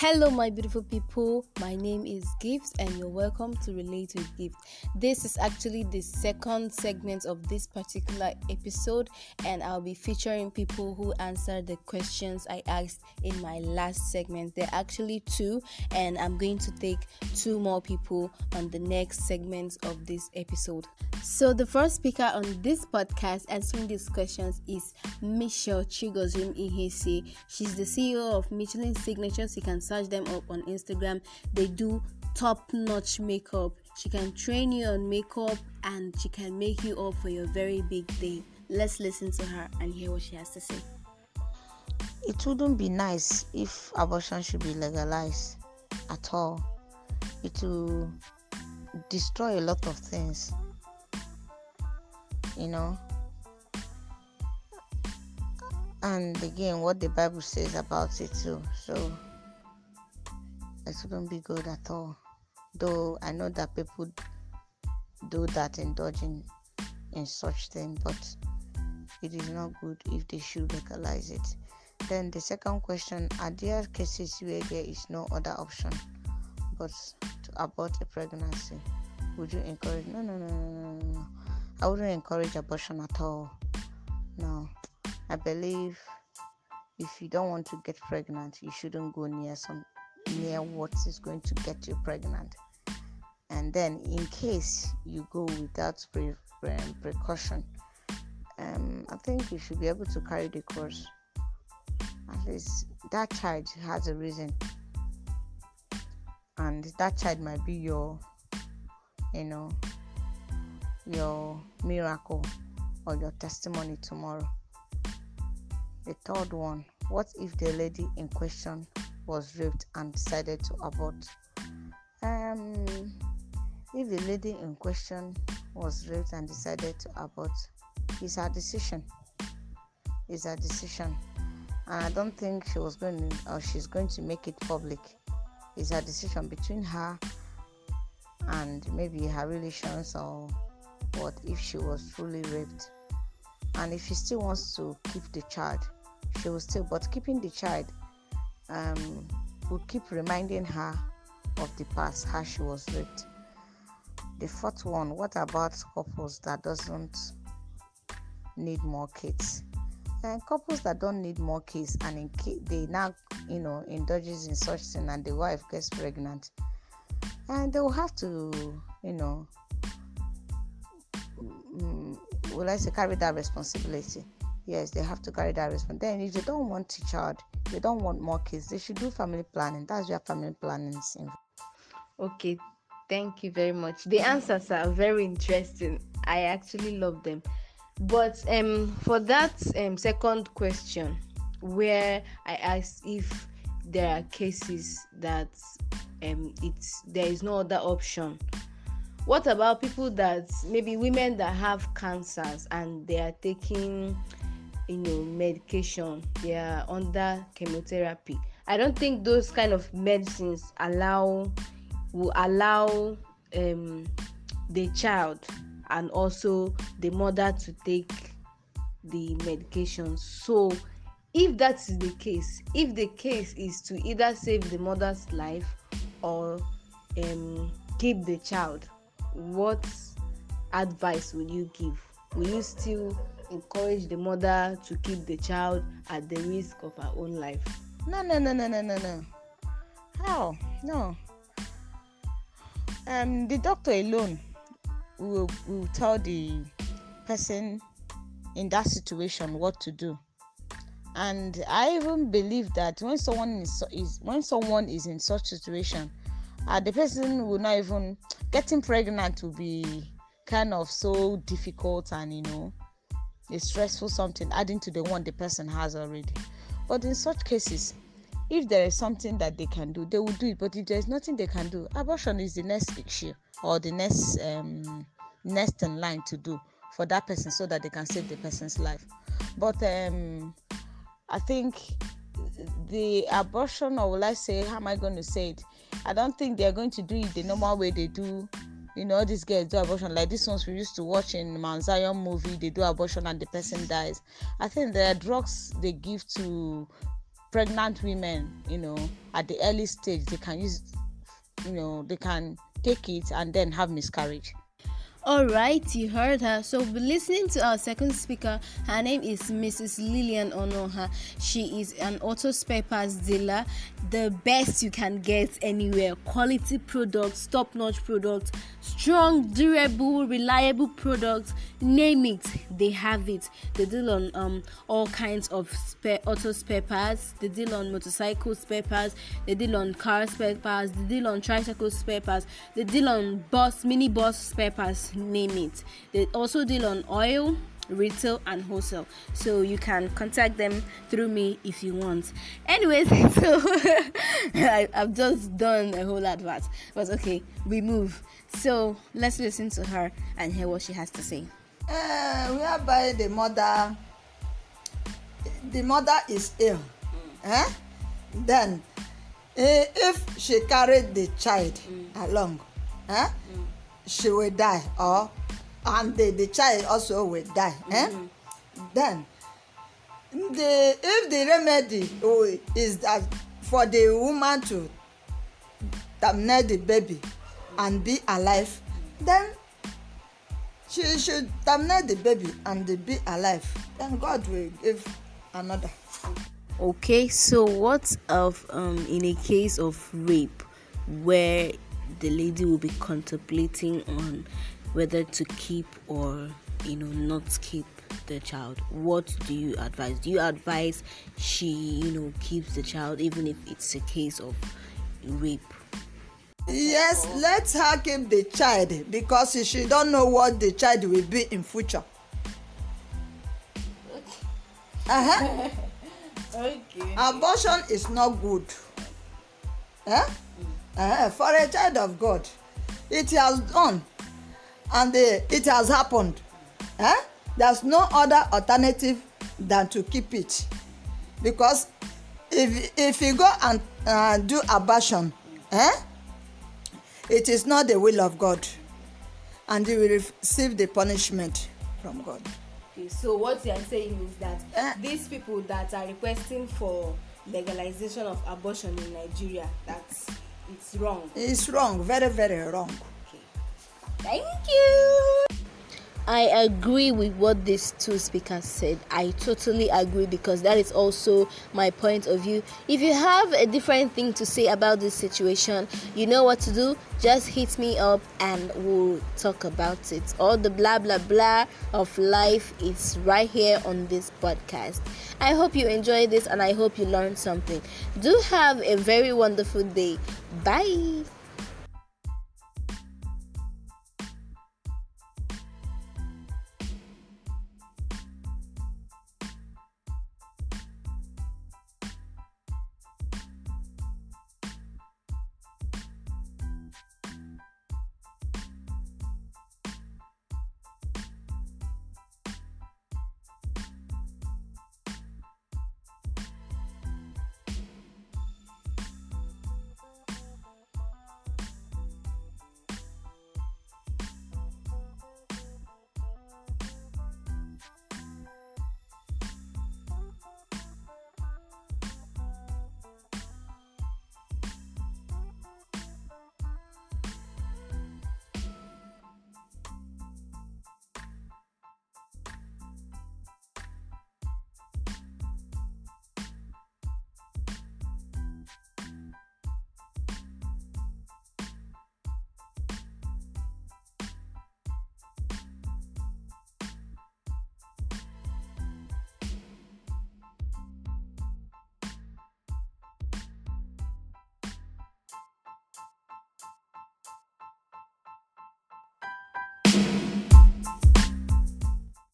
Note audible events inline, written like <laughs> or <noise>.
Hello, my beautiful people. My name is Gift, and you're welcome to Relate with Gift. This is actually the second segment of this particular episode, and I'll be featuring people who answered the questions I asked in my last segment. There are actually two, and I'm going to take two more people on the next segment of this episode. So, the first speaker on this podcast answering these questions is Michelle Chigozim Ihesi. She's the CEO of Michelin Signatures. You can search them up on Instagram. They do top notch makeup. She can train you on makeup and she can make you up for your very big day. Let's listen to her and hear what she has to say. It wouldn't be nice if abortion should be legalized at all. It will destroy a lot of things you know. And again, what the Bible says about it too. So it shouldn't be good at all. Though I know that people do that, indulging in such thing, but it is not good if they should legalize it. Then the second question: Are there cases where there is no other option but to abort a pregnancy? Would you encourage? No, no, no, no, no, no. I wouldn't encourage abortion at all. No, I believe if you don't want to get pregnant, you shouldn't go near some near what is going to get you pregnant. And then, in case you go without pre- pre- precaution, um, I think you should be able to carry the cross. At least that child has a reason, and that child might be your, you know, your miracle or your testimony tomorrow. The third one what if the lady in question was raped and decided to abort? Um, if the lady in question was raped and decided to abort, it's her decision. It's her decision. And I don't think she was going to, or she's going to make it public. It's her decision between her and maybe her relations or what if she was truly raped and if she still wants to keep the child she will still but keeping the child um, will keep reminding her of the past how she was raped the fourth one what about couples that doesn't need more kids and couples that don't need more kids and in ca- they now you know indulges in such thing and the wife gets pregnant and they will have to you know um, will I say carry that responsibility? Yes, they have to carry that responsibility. Then, if they don't want a child, they don't want more kids, they should do family planning. That's where family planning is involved. Okay, thank you very much. The answers are very interesting. I actually love them. But um, for that um, second question, where I asked if there are cases that um, it's there is no other option what about people that maybe women that have cancers and they are taking you know medication they are under chemotherapy. I don't think those kind of medicines allow will allow um, the child and also the mother to take the medication. So if that is the case if the case is to either save the mother's life or um, keep the child what advice will you give? Will you still encourage the mother to keep the child at the risk of her own life. No no no no no no no. How? No. Um the doctor alone will will tell the person in that situation what to do. And i even believe that when someone is, is when someone is in such situation uh, the person will not even getting pregnant will be kind of so difficult and you know a stressful something adding to the one the person has already. But in such cases if there is something that they can do they will do it. But if there is nothing they can do abortion is the next issue or the next um, next in line to do for that person so that they can save the person's life. But um, i think the abortion or will i say how am i going to say it? I don't think they're going to do it the normal way they do. You know, these girls do abortion like this ones we used to watch in Mount Zion movie. They do abortion and the person dies. I think there are drugs they give to pregnant women you know at the early stage they can use you know they can take it and then have miscarriage all right, you heard her. So, we're listening to our second speaker. Her name is Mrs. Lillian Onoha. She is an auto spare parts dealer, the best you can get anywhere. Quality products, top notch products, strong, durable, reliable products. Name it, they have it. They deal on um all kinds of spare auto spare parts. They deal on motorcycle spare parts. They deal on car spare parts. They deal on tricycle spare parts. They deal on bus, mini bus spare parts name it. They also deal on oil, retail, and wholesale. So you can contact them through me if you want. Anyways, <laughs> so I, have just done a whole advert, but okay, we move. So let's listen to her and hear what she has to say. Uh, whereby the mother, the mother is ill, mm. eh? then uh, if she carried the child mm. along, eh? Mm she will die or and the the child also will die eh? mm-hmm. then the if the remedy is that for the woman to terminate the baby and be alive then she should terminate the baby and be alive then god will give another. okay so what of um in a case of rape where the lady will be contemplating on whether to keep or you know not keep the child. What do you advise? Do you advise she you know keeps the child even if it's a case of rape? Yes let her keep the child because she don't know what the child will be in future. Uh-huh. <laughs> okay. Abortion is not good. Huh? Uh, for a child of God. It has done and uh, it has happened. There's no other alternative than to keep it because if if you go and uh, do abortion eh, it is not the will of God and you will receive the punishment from God. Okay, so what you are saying is that uh, these people that are requesting for legalization of abortion in Nigeria, that's it's wrong. It's wrong, very, very wrong. Okay. Thank you. I agree with what these two speakers said. I totally agree because that is also my point of view. If you have a different thing to say about this situation, you know what to do. Just hit me up and we'll talk about it. All the blah blah blah of life is right here on this podcast. I hope you enjoyed this and I hope you learned something. Do have a very wonderful day. Bye.